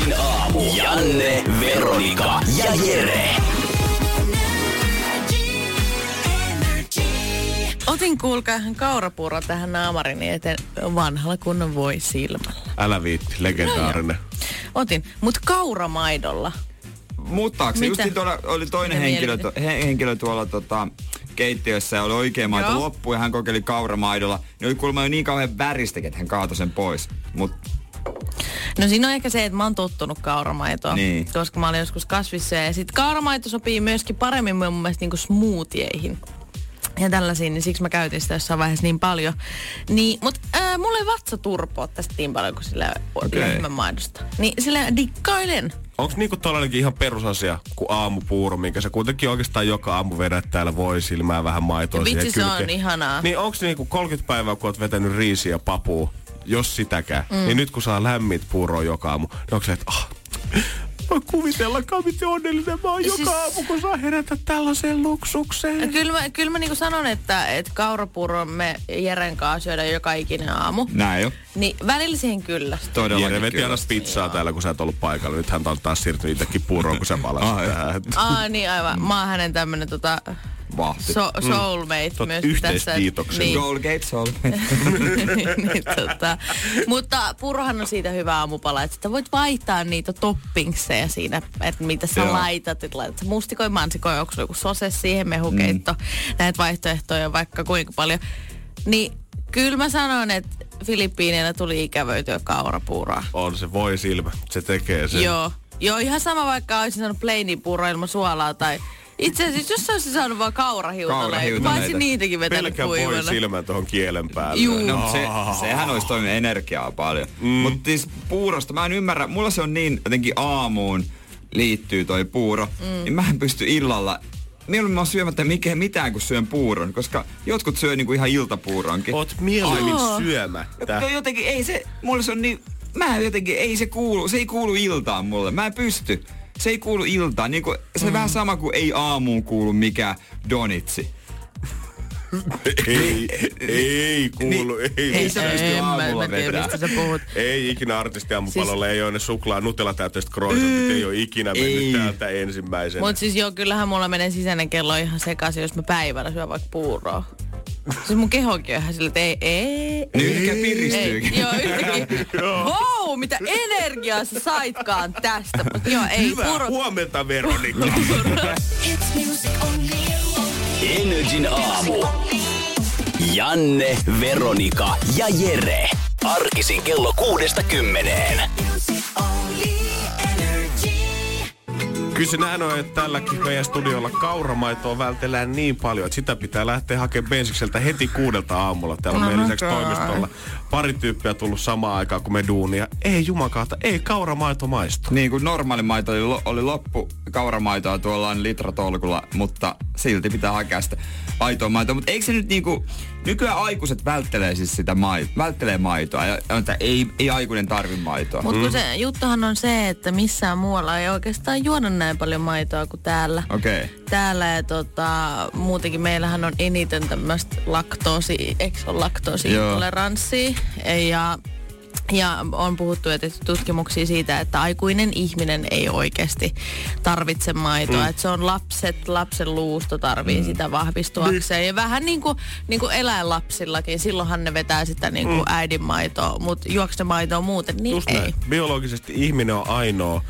Energin aamu. Janne, Veronika ja Jere. Otin kuulkaa ihan kaurapuuro tähän naamarini eteen vanhalla kunnon voi silmällä. Älä viitti, legendaarinen. Otin, mut kauramaidolla. Muuttaako? Justin tuolla oli toinen Mitä henkilö, to, he, henkilö tuolla tota, keittiössä ja oli oikea maito Joo. loppu ja hän kokeili kauramaidolla. Niin oli kuulemma jo niin kauhean väristäkin, että hän kaatoi sen pois. Mut No siinä on ehkä se, että mä oon tottunut kauramaitoon. Niin. Koska mä olin joskus kasvissa ja sit kauramaito sopii myöskin paremmin mun mielestä niinku smoothieihin. Ja tällaisiin, niin siksi mä käytin sitä jossain vaiheessa niin paljon. Niin, mut ää, mulla ei vatsa turpoa tästä niin paljon kuin sillä lehmän maidosta. Niin sillä dikkailen. Onko niinku tollainenkin ihan perusasia kuin aamupuuro, minkä sä kuitenkin oikeastaan joka aamu vedät täällä voi silmää vähän maitoa Vitsi, siihen se on ihanaa. Niin onko niinku 30 päivää, kun oot vetänyt riisiä papua, jos sitäkään, mm. niin nyt kun saa lämmit puuroa joka aamu, niin onko se, että ah, voi kuvitellakaan, miten onnellinen mä oon Siis- joka aamu, kun saa herätä tällaiseen luksukseen. Kyllä mä, kyllä mä niinku sanon, että, että kaurapuuro me Jeren kanssa syödään joka ikinen aamu. näin jo. Niin välillä siihen kyllä. Todellakin Jere veti aina pizzaa täällä, kun sä et ollut paikalla. Nyt hän on taas siirtynyt itsekin puuroon, kun sä palasit Ai. tähän. Aa, niin aivan. Mä oon hänen tämmönen tota, Vahti. so, soulmate Tot myös yhteisdiitoksen. Niin. Goldgate Soul. niin, tota. Mutta puurohan on siitä hyvä aamupala, että sitä voit vaihtaa niitä toppingseja siinä, että mitä sä Joo. laitat. Että laitat mustikoi, mansikoi, onko joku sose siihen, mehukeitto. Mm. Näitä vaihtoehtoja on vaikka kuinka paljon. Niin kyllä mä sanon, että Filippiineillä tuli ikävöityä kaurapuuroa. On se voi silmä, se tekee sen. Joo. Joo, ihan sama vaikka olisin saanut plainin puuroa ilman suolaa tai... Itse asiassa, jos sä olisit saanut vaan kaurahiutaleita, mä olisin niitäkin vetänyt kuivana. silmä tuohon kielen päälle. Juu. No, se, sehän olisi toiminut energiaa paljon. Mm. Mutta siis puurosta, mä en ymmärrä, mulla se on niin jotenkin aamuun liittyy toi puuro, mm. niin mä en pysty illalla Mieluummin mä oon syömättä mikä, mitään kuin syön puuron, koska jotkut syö niinku ihan iltapuuronkin. Oot mieluummin Joo. syömättä. No jotenkin ei se, mulle se on niin, mä jotenkin, ei se kuulu, se ei kuulu iltaan mulle. Mä en pysty. Se ei kuulu iltaan. Niin kuin, se on vähän sama kuin ei aamuun kuulu mikä donitsi. Ei, ei kuulu, Niin, ei. ei se pysty En mä, aamulla mä mistä sä puhut. Ei ikinä artistiaamupalolle, siis... ei ole ne suklaa nutella täyteiset croissantit, ei ole ikinä mennyt Ei. täältä ensimmäisenä. Mut siis joo, kyllähän mulla menee sisäinen kello ihan sekaisin, jos mä päivällä syön vaikka puuroa. Siis mun kehokin on ihan sillä, että ei, ei, Niin yhtäkkiä ei. piristyykin. Joo, yhtäkkiä. wow, mitä energiaa sä saitkaan tästä. Mut joo, ei, Hyvää puuro. huomenta, Veronika. Energin aamu. Janne, Veronika ja Jere. Arkisin kello kuudesta kymmeneen. Kyllä se näin on, että tälläkin meidän studiolla kauramaitoa vältellään niin paljon, että sitä pitää lähteä hakemaan bensikseltä heti kuudelta aamulla. Täällä on Oh meidän my lisäksi toimistolla pari tyyppiä tullut samaan aikaan kuin me duunia. Ei jumakaata, ei kauramaito maistu. Niin kuin normaali maito oli, oli loppu, kauramaitoa tuolla on litratolkulla, mutta silti pitää hakea sitä aitoa maitoa. Mutta eikö se nyt niinku, nykyään aikuiset välttelee siis sitä maitoa, välttelee maitoa ja että ei, ei aikuinen tarvi maitoa. Mutta kun se juttuhan on se, että missään muualla ei oikeastaan juoda näin paljon maitoa kuin täällä. Okei. Okay. Täällä ja tota, muutenkin meillähän on eniten tämmöistä laktoosi, eikö se ole laktoosiintoleranssia. Ja, ja on puhuttu ja tehty tutkimuksia siitä, että aikuinen ihminen ei oikeasti tarvitse maitoa. Mm. Että se on lapset, lapsen luusto tarvii mm. sitä vahvistuakseen. Ja vähän niin kuin, niin kuin eläinlapsillakin, silloinhan ne vetää sitä niin kuin mm. äidin maitoa, mutta juokse se maitoa muuten, niin Just ei. näin. Biologisesti ihminen on ainoa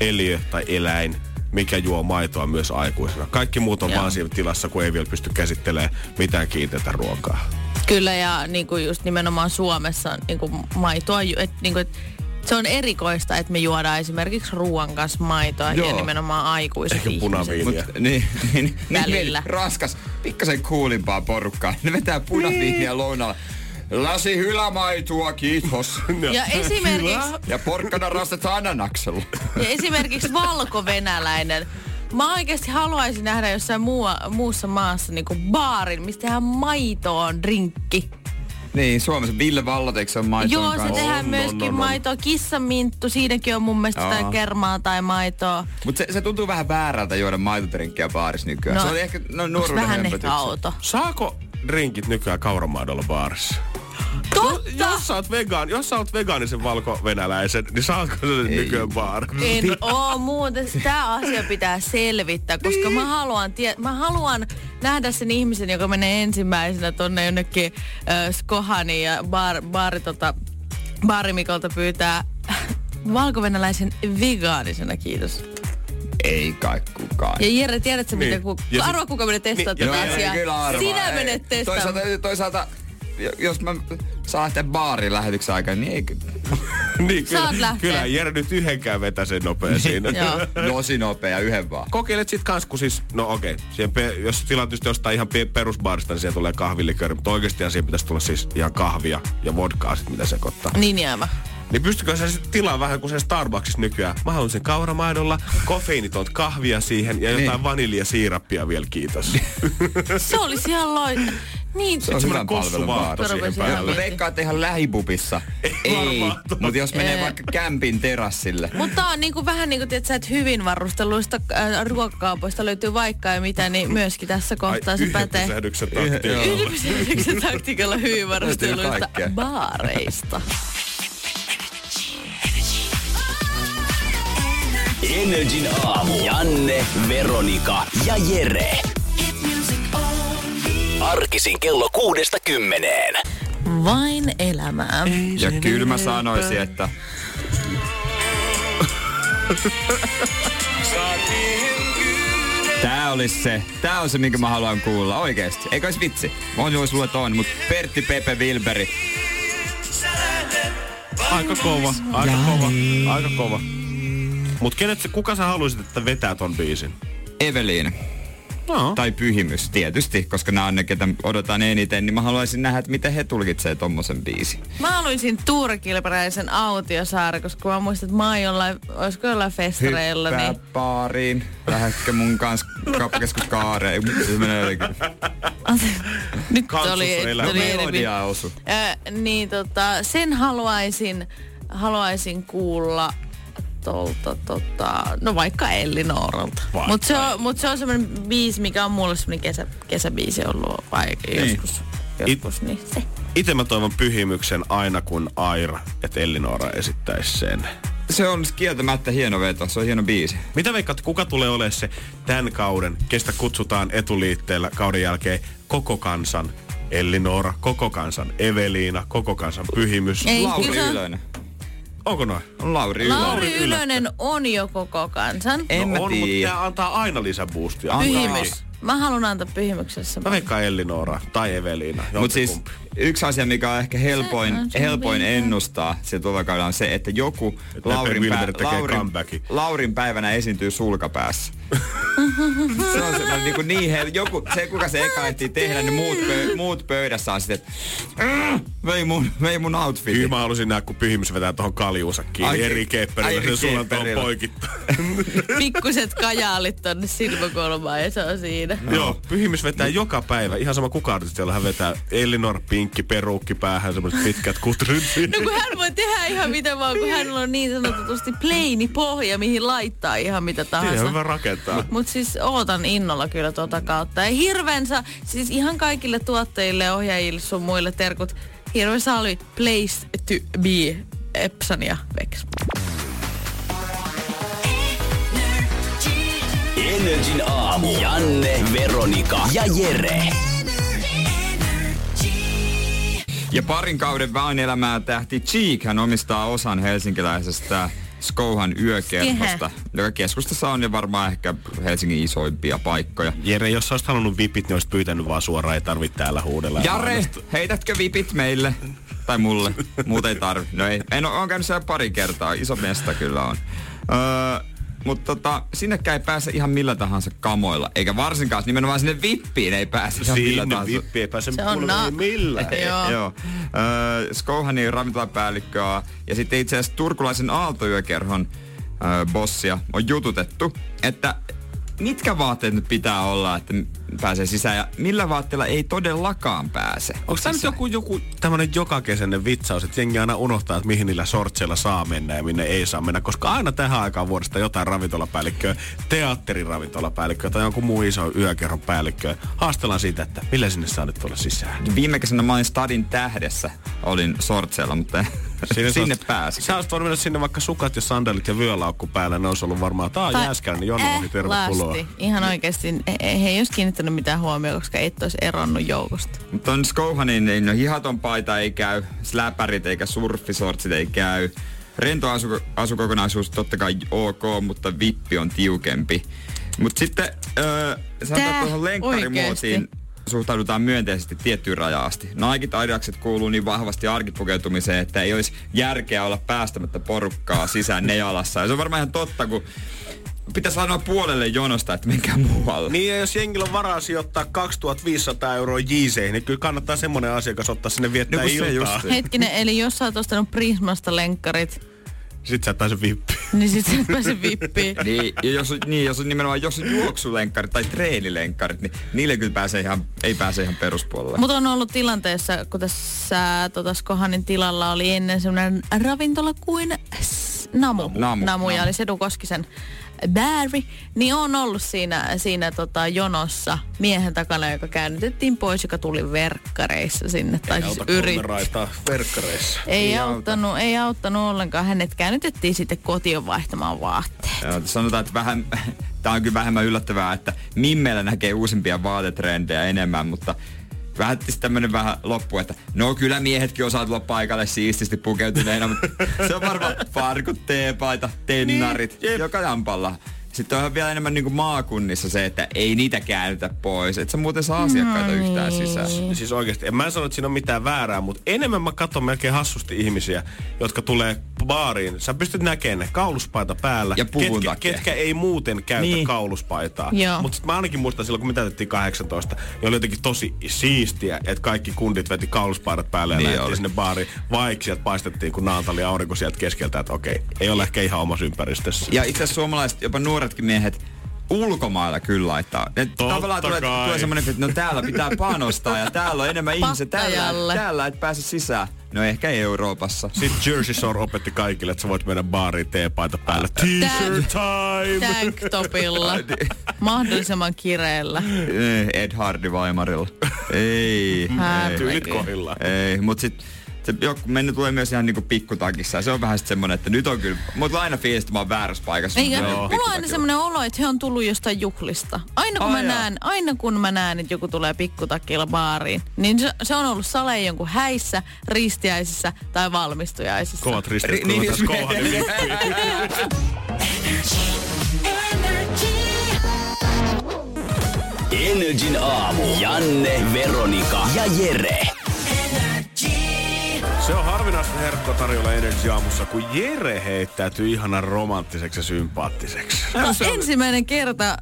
eliö tai eläin, mikä juo maitoa myös aikuisena. Kaikki muut on Joo. vaan siinä tilassa, kun ei vielä pysty käsittelemään mitään kiinteitä ruokaa. Kyllä ja niin kuin just nimenomaan Suomessa niin kuin maitoa, et, niin kuin, et, se on erikoista, että me juodaan esimerkiksi ruoan kanssa maitoa Joo. ja nimenomaan aikuiset Ehkä punaviiniä. Mut, niin, niin, niin, Välillä. raskas, pikkasen kuulimpaa porukkaa. Ne vetää punaviiniä niin. lounalla. Lasi hylämaitua, kiitos. Ja esimerkiksi, Ja porkkana rastetaan ananaksella. ja esimerkiksi valko-venäläinen. Mä oikeasti haluaisin nähdä jossain muu, muussa maassa niinku baarin, mistä tehdään maitoon drinkki. Niin, Suomessa Ville Vallat, eikö se on maitoon Joo, se kanssa? tehdään On, myöskin on, on, maitoa. Kissaminttu, siinäkin on mun mielestä jotain kermaa tai maitoa. Mutta se, se, tuntuu vähän väärältä juoda maitodrinkkiä baarissa nykyään. No, se on ehkä no, nuoruuden vähän ehkä auto? Saako drinkit nykyään kauramaadolla baarissa? Totta! Jos sä oot, vegaan, jos sä oot vegaanisen valko-venäläisen, niin saatko sä sen nykyään baarissa? En oo muuten. Tämä asia pitää selvittää, koska mä haluan, tie- mä haluan nähdä sen ihmisen, joka menee ensimmäisenä tonne jonnekin äh, Skohaniin ja bar, baari, tota, baarimikolta pyytää valkovenäläisen vegaanisena, kiitos. Ei kai kukaan. Ja Jere, tiedätkö, Niin. miten ku, Ja arvaa kuka menee testaa Niin, tätä asiaa? Sinä menet testaamaan. Toisaalta, toisaalta jo- jos mä saan lähteä baariin lähetyksen aikana, niin ei niin, Saat kyllä, lähteä. kyllä Jere nyt yhdenkään vetä sen nopea siinä. Tosi nopea yhden vaan. Kokeilet sit kans, kun siis, no okei, siihen pe- jos tilat just jostain ihan pe- perusbaarista, niin siihen tulee kahvilikööri, mutta oikeasti siihen pitäisi tulla siis ihan kahvia ja vodkaa sit, mitä sekoittaa. Niin jäämä. Niin pystykö sä sitten tilaa vähän kuin se Starbucksissa nykyään? Mä haluan sen kauramaidolla, kofeiinitonta kahvia siihen ja jotain Niin. vaniljasiirappia vielä, kiitos. Se olisi ihan loi... Niin, Se on semmoinen baari. siihen päälle. ihan Mä veikkaan, että ihan lähipupissa. Ei, mutta jos menee vaikka kämpin terassille. Mutta on niinku vähän niin kuin, tiedät, sä, että hyvin varusteluista äh, ruokakaupoista löytyy vaikka ja mitä, niin myöskin tässä kohtaa se pätee. pysähdyksen taktiikalla. Taktiikalla hyvin varusteluista baareista. Energin aamu. Janne, Veronika ja Jere. Arkisin kello kuudesta kymmeneen. Vain elämää. Ja kyllä mä sanoisin, että Tää olisi se, tää on se, minkä mä haluan kuulla, oikeesti. Eikö olisi vitsi? On jos luulet on, mutta Pertti Pepe Wilberi. Aika kova, aika kova, aika kova. Mut kenet, kuka sä haluaisit, että vetää ton biisin? Eveliina. No. Tai Pyhimys tietysti, koska nämä on ne, ketä odotan eniten, niin mä haluaisin nähdä, että miten he tulkitsee tommosen biisin. Mä haluaisin Tuure Kilperäisen autiosaari, koska mä muistan, että mä oon jollain, olisiko jollain festareilla, Hyppää niin baariin, lähetkö mun kanssa kauppakeskus kaareen. Se menee jotenkin. nyt Kansus oli, oli enemmän. Melodia osu. Ö, niin tota, sen haluaisin, haluaisin kuulla tolta, tota, no vaikka Ellinoralta. Vaikka Mutta se, on, mut se on semmoinen biisi, mikä on mulle semmoinen kesä, kesäbiisi ollut vai Niin. joskus. Joskus, niin se. Itse mä toivon pyhimyksen aina kun Aira, että Ellinora esittäisi sen. Se on kieltämättä hieno veto, se on hieno biisi. Mitä veikkaat, kuka tulee olemaan se tämän kauden, kestä kutsutaan etuliitteellä kauden jälkeen koko kansan Ellinora, koko kansan Eveliina, koko kansan Pyhimys. Ei, Lauri Ylönen. Onko noin? On Lauri Ylönen. Lauri Ylönen on jo koko kansan. En mä no on, mutta antaa aina lisäboostia. Pyhimys. Mä haluan antaa pyhimyksessä. Mä veikkaan Ellinora tai Eveliina. Mutta siis yksi asia, mikä on ehkä helpoin, Se on helpoin ennustaa se tulevakaudella on se, että joku Pepe Laurin, tekee Laurin. Laurin päivänä esiintyy sulkapäässä. se on se, niin, kuin niin hel- joku, se kuka se eka ehtii tehdä, niin muut, pö, muut pöydässä on sitten, että "Äh, vei mun, vei mun Kyllä outfitin. mä halusin nähdä, kun Pyhimys vetää tuohon kaljuunsa kiinni. Ai, eri kepperillä eri sulan tuohon poikittaa. Pikkuset kajaalit tonne silmäkulmaan ja se on siinä. Joo, Pyhimys vetää joka päivä. Ihan sama kuka artisti, jolla hän vetää Elinor, pinkki, peruukki päähän, semmoiset pitkät kutrit. No kun hän voi tehdä ihan mitä vaan, kun hänellä on niin sanotusti pleini pohja, mihin laittaa ihan mitä Siinä on tahansa. hyvä rakentaa. Mutta siis ootan innolla kyllä tuota kautta. Ja hirvensä, siis ihan kaikille tuottajille, ohjaajille sun muille terkut. Hirvensä oli place to be Epson ja Vex. Energin aamu. Janne, Veronika ja Jere. Ja parin kauden vain elämää tähti Cheek, hän omistaa osan helsinkiläisestä Skouhan yökerhosta, joka keskustassa on jo varmaan ehkä Helsingin isoimpia paikkoja. Jere, jos sä olisit halunnut vipit, niin olisit pyytänyt vaan suoraan, ei tarvitse täällä huudella. ja Jare, mainostaa. heitätkö vipit meille? Tai mulle. Muut ei tarvi. No ei. En oo, on käynyt siellä pari kertaa. Iso mesta kyllä on. Öö, mutta tota, sinnekään ei pääse ihan millä tahansa kamoilla. Eikä varsinkaan nimenomaan sinne vippiin ei pääse ihan millä tahansa. vippi ei pääse Se on kuulemma na- ei millään. Joo. Joo. Öö, Skouhanin ravintolapäällikköä ja sitten itse asiassa turkulaisen Aaltoyökerhon öö, bossia on jututettu, että mitkä vaatteet nyt pitää olla, että pääsee sisään ja millä vaatteella ei todellakaan pääse. Onko tämä nyt sisään. joku, joku tämmönen jokakesäinen vitsaus, että jengi aina unohtaa, että mihin niillä sortseilla saa mennä ja minne ei saa mennä, koska aina tähän aikaan vuodesta jotain ravintolapäällikköä, teatteriravintolapäällikköä tai jonkun muu iso yökerron päällikköä. Haastellaan siitä, että millä sinne saa nyt tulla sisään. Viime kesänä mä olin Stadin tähdessä, olin sortseilla, mutta sinne, sinne pääsi. Sä olisit voinut mennä sinne vaikka sukat ja sandalit ja vyölaukku päällä, ne olisi ollut varmaan, tää on Tai- jääskärä, niin Jonna ohi, tervetuloa. lasti. Ihan oikeasti. He, he ei olisi kiinnittänyt mitään huomioon, koska et olisi eronnut joukosta. Mutta on Skouhanin, niin no, hihaton paita ei käy, släpärit eikä surfisortsit ei käy. Rento asu, asukokonaisuus totta kai ok, mutta vippi on tiukempi. Mutta sitten öö, sanotaan tuohon lenkkarimuotiin Oikeesti? Suhtaudutaan myönteisesti tiettyyn rajaan asti. Nike Adidakset kuuluu niin vahvasti arkipukeutumiseen, että ei olisi järkeä olla päästämättä porukkaa sisään ne jalassa. Ja se on varmaan ihan totta, kun pitäisi sanoa puolelle jonosta, että menkää muualle. Niin ja jos jengillä on varaa sijoittaa 2500 euroa jiiseihin, niin kyllä kannattaa semmonen asiakas ottaa sinne viettää No iltaa. just. Hetkinen, eli jos sä oot ostanut Prismasta lenkkarit, Sitten sä et pääse vippiin. niin sit sä et pääse vippiin. Niin, ja jos, on- niin, jos on nimenomaan jos on juoksulenkkarit tai treenilenkkarit, niin niille kyllä pääsee ihan, ei pääse ihan peruspuolelle. Mutta on ollut tilanteessa, kun tässä tota, Skohanin tilalla oli ennen semmoinen ravintola kuin s- Namu. Namu, Namu, ja Namu. oli Sedu Koskisen Barry, niin on ollut siinä, siinä tota, jonossa miehen takana, joka käännytettiin pois, joka tuli verkkareissa sinne. Tai siis Auta yritti. verkkareissa. Ei, Ei auttanut, ei auttanut ollenkaan. Hänet käännytettiin sitten kotiin vaihtamaan vaatteet. Joo, sanotaan, että vähän, tämä on kyllä vähemmän yllättävää, että mimmeillä näkee uusimpia vaatetrendejä enemmän, mutta vähän tämmönen vähän loppu, että no kyllä miehetkin osaa tulla paikalle siististi pukeutuneena, mutta se on varmaan farkut, teepaita, tennarit, Niin, jep. joka jampalla. Sitten on vielä enemmän niinku maakunnissa se, että ei niitä käännytä pois. Et sä muuten saa asiakkaita yhtään sisään. Siis oikeesti, en mä sano, että siinä on mitään väärää, mutta enemmän mä katson melkein hassusti ihmisiä, jotka tulee baariin. Sä pystyt näkemään ne kauluspaita päällä. Ja puvun ketkä, takia. ketkä ei muuten käytä niin. Niin. kauluspaitaa. Mutta mä ainakin muistan silloin, kun me täytettiin 18, niin oli jotenkin tosi siistiä, että kaikki kundit veti kauluspaidat päälle ja Niin niin lähti sinne baariin. Vaikka sieltä paistettiin, kun naantali aurinko sieltä keskeltä, että okei, ei ole ehkä ihan omassa ympäristössä. Ja itse asiassa suomalaiset, jopa nuoretkin miehet, ulkomailla kyllä laittaa. Et Totta tavallaan tulee, kai. tulee semmoinen, että no täällä pitää panostaa ja täällä on enemmän ihmisiä. Täällä, täällä et pääse sisään. No ehkä Euroopassa. Sitten Jersey Shore opetti kaikille, että sä voit mennä baariin teepaita päällä. T-shirt time! Tanktopilla. Mahdollisimman kireellä. Ed Hardy Weimarilla. ei. Herregud. Tyylit kohilla. Ei, mut sit se joku mennyt tulee myös ihan niinku pikkutakissa ja se on vähän sit semmonen, että nyt on kyllä, mut aina fiilis, että mä oon väärässä paikassa. Eikä, Joo. mulla on aina semmoinen olo, että he on tullut jostain juhlista. Aina kun, Ai mä näen, aina kun mä näen, että joku tulee pikkutakilla baariin, niin se, se on ollut sale jonkun häissä, ristiäisissä tai valmistujaisissa. Kovat risteet, Ri- niin, niin, Energin aamu. Janne, Veronika ja Jere. Se on harvinaista herkkoa tarjolla Energy aamussa, kun Jere heittäytyy ihanan romanttiseksi ja sympaattiseksi. No, ensimmäinen kerta,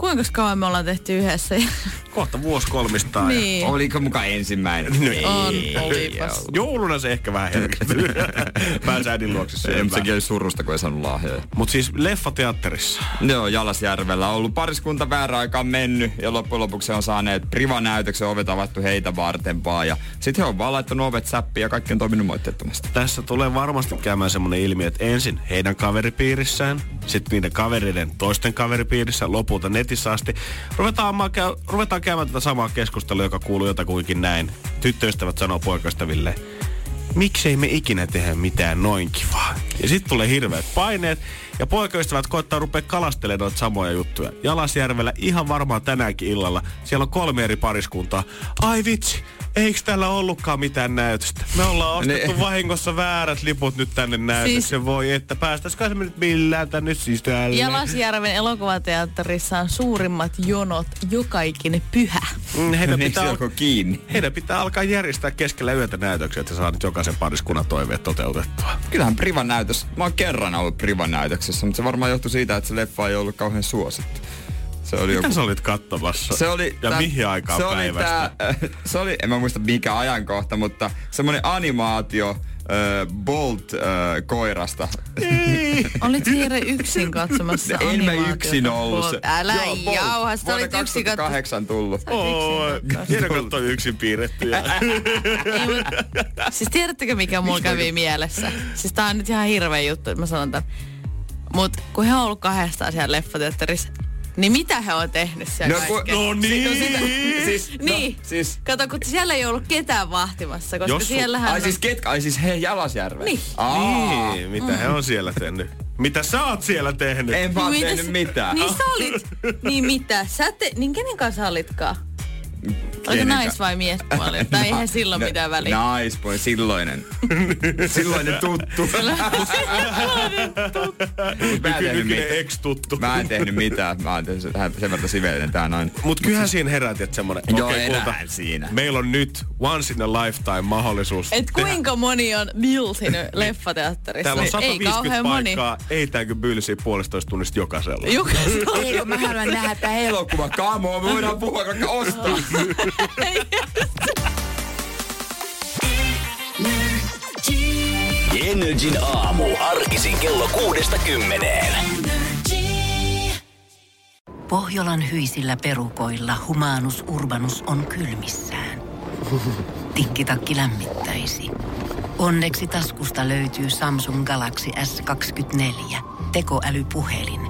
kuinka kauan me ollaan tehty yhdessä? Kohta vuosi kolmistaan. niin. Oliko mukaan ensimmäinen? No ei. On, olipas. Jouluna se ehkä vähän herkistyy. Pääsee äidin luokse Ei, syömään. sekin oli surusta, kun ei saanut lahjoja. Mut siis leffateatterissa. Joo, Jalasjärvellä on ollut pariskunta väärä aikaan mennyt ja loppujen lopuksi on saaneet privanäytöksen ovet avattu heitä varten vaan. Ja sitten he on vaan laittanut ovet säppiin ja kaikki on toiminut moitteettomasti. Tässä tulee varmasti käymään semmonen ilmiö, että ensin heidän kaveripiirissään, sitten niiden kavereiden toisten kaveripiirissä, lopulta netissä asti. Ruvetaan, käy, ruvetaan käymään tätä samaa keskustelua, joka kuuluu jotakuinkin näin. Tyttöystävät sanoo poikaystäville, miksei me ikinä tehdä mitään noin kivaa. Ja sitten tulee hirveät paineet, ja poikaystävät koittaa rupea kalastelemaan noita samoja juttuja. Jalasjärvellä ihan varmaan tänäänkin illalla. Siellä on kolme eri pariskuntaa. Ai vitsi, eikö täällä ollutkaan mitään näytöstä? Me ollaan ostettu Ne- vahingossa väärät liput nyt tänne näytöksen. Siis- Voi, että päästäisikö se nyt millään tänne sisälle? Jalasjärven elokuvateatterissa on suurimmat jonot joka ikinen pyhä. Mm, heidän, Miksi pitää, alkoi kiinni? heidän pitää alkaa järjestää keskellä yötä näytöksiä, että saa nyt jokaisen pariskunnan toiveet toteutettua. Kyllähän Privan näytös, mä oon kerran ollut Privan näytöksessä, mutta se varmaan johtui siitä, että se leffa ei ollut kauhean suosittu. Se oli Mitä joku... sä olit katsomassa? Se oli ja tää- mihin aikaan se oli päivästä? Tää, äh, se oli, en mä muista mikä ajankohta, mutta semmonen animaatio äh, Bolt äh, koirasta. Olit Hiire yksin katsomassa En mä yksin ollut. Se- Älä Joo, Bolt. jauha, Vuonna olit yksin katsomassa. 2008 tullut. Hieno katsoi yksin piirrettyjä. Siis tiedättekö mikä mulla kävi mielessä? Siis tää on nyt ihan hirveä juttu, että mä sanon tämän. Mut kun he on ollut kahdestaan siellä leffateatterissa, niin mitä he on tehnyt siellä No, kaikkea? no niin. No sitä- Siis, Niin. No, siis, Kato, kun siellä ei ollut ketään vahtimassa, koska Jos siellähän... ai siis ketkä? Ai siis he Jalasjärven? Niin. Aa, Niin, mitä he on siellä tehnyt? Mitä sä oot siellä tehnyt? En mä oon Mitä tehnyt sä- mitään. Niin sä olit. niin mitä? Sä te, niin kenen kanssa olitkaan? Oliko nais- vai miespuoli? Tai eihän silloin No, mitään väliä. Naispuoli, silloinen. silloinen tuttu. Mut mä en tehnyt ex-tuttu. Mä en tehnyt mitään. Mä oon tehnyt sen- verran sivellinen tää noin. Mut kyllähän siinä heräät, että semmonen, Joo, erään kulta, siinä. meillä on nyt once in a lifetime mahdollisuus Et kuinka moni on bilsinyt leffateatterissa? Täällä on ei 150 kauhean moni. paikkaa, ei täänkö bylsiä puolitoista tunnista jokaisella. Jokaisella. Ei, mä haluan nähdä tää elokuva. Kamo, me voidaan puhua vaikka ostaa. Energin aamu. Arkisin kello kuudesta kymmeneen. Pohjolan hyisillä perukoilla humanus urbanus on kylmissään. Tikkitakki lämmittäisi. Onneksi taskusta löytyy Samsung Galaxy S24 tekoälypuhelin.